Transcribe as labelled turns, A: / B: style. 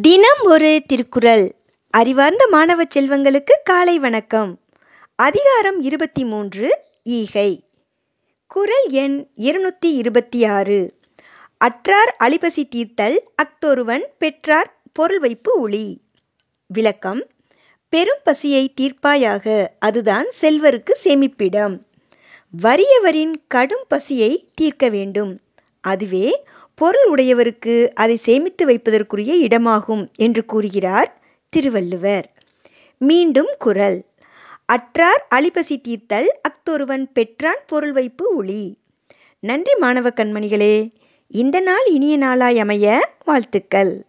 A: தினம் ஒரு திருக்குறள். அறிவார்ந்த மாணவ செல்வங்களுக்கு காலை வணக்கம். அதிகாரம் இருபத்தி மூன்று ஈகை. குறள் எண் இருநூற்றி இருபத்தி ஆறு அற்றார் அழிபசி தீர்த்தல் அக்தொருவன் பெற்றார் பொருள் வைப்பு ஒளி விளக்கம் பெரும் பசியை தீர்ப்பாயாக அதுதான் செல்வருக்கு சேமிப்பிடம். வறியவரின் கடும் பசியை தீர்க்க வேண்டும். அதுவே பொருள் உடையவருக்கு அதை சேமித்து வைப்பதற்குரிய இடமாகும் என்று கூறுகிறார் திருவள்ளுவர். மீண்டும் குரல். அற்றார் அழிபசி தீர்த்தல் அக்தொருவன் பெற்றான் பொருள் வைப்பு ஒளி. நன்றி மாணவ கண்மணிகளே இந்த நாள் இனிய நாளாய் அமைய வாழ்த்துக்கள்.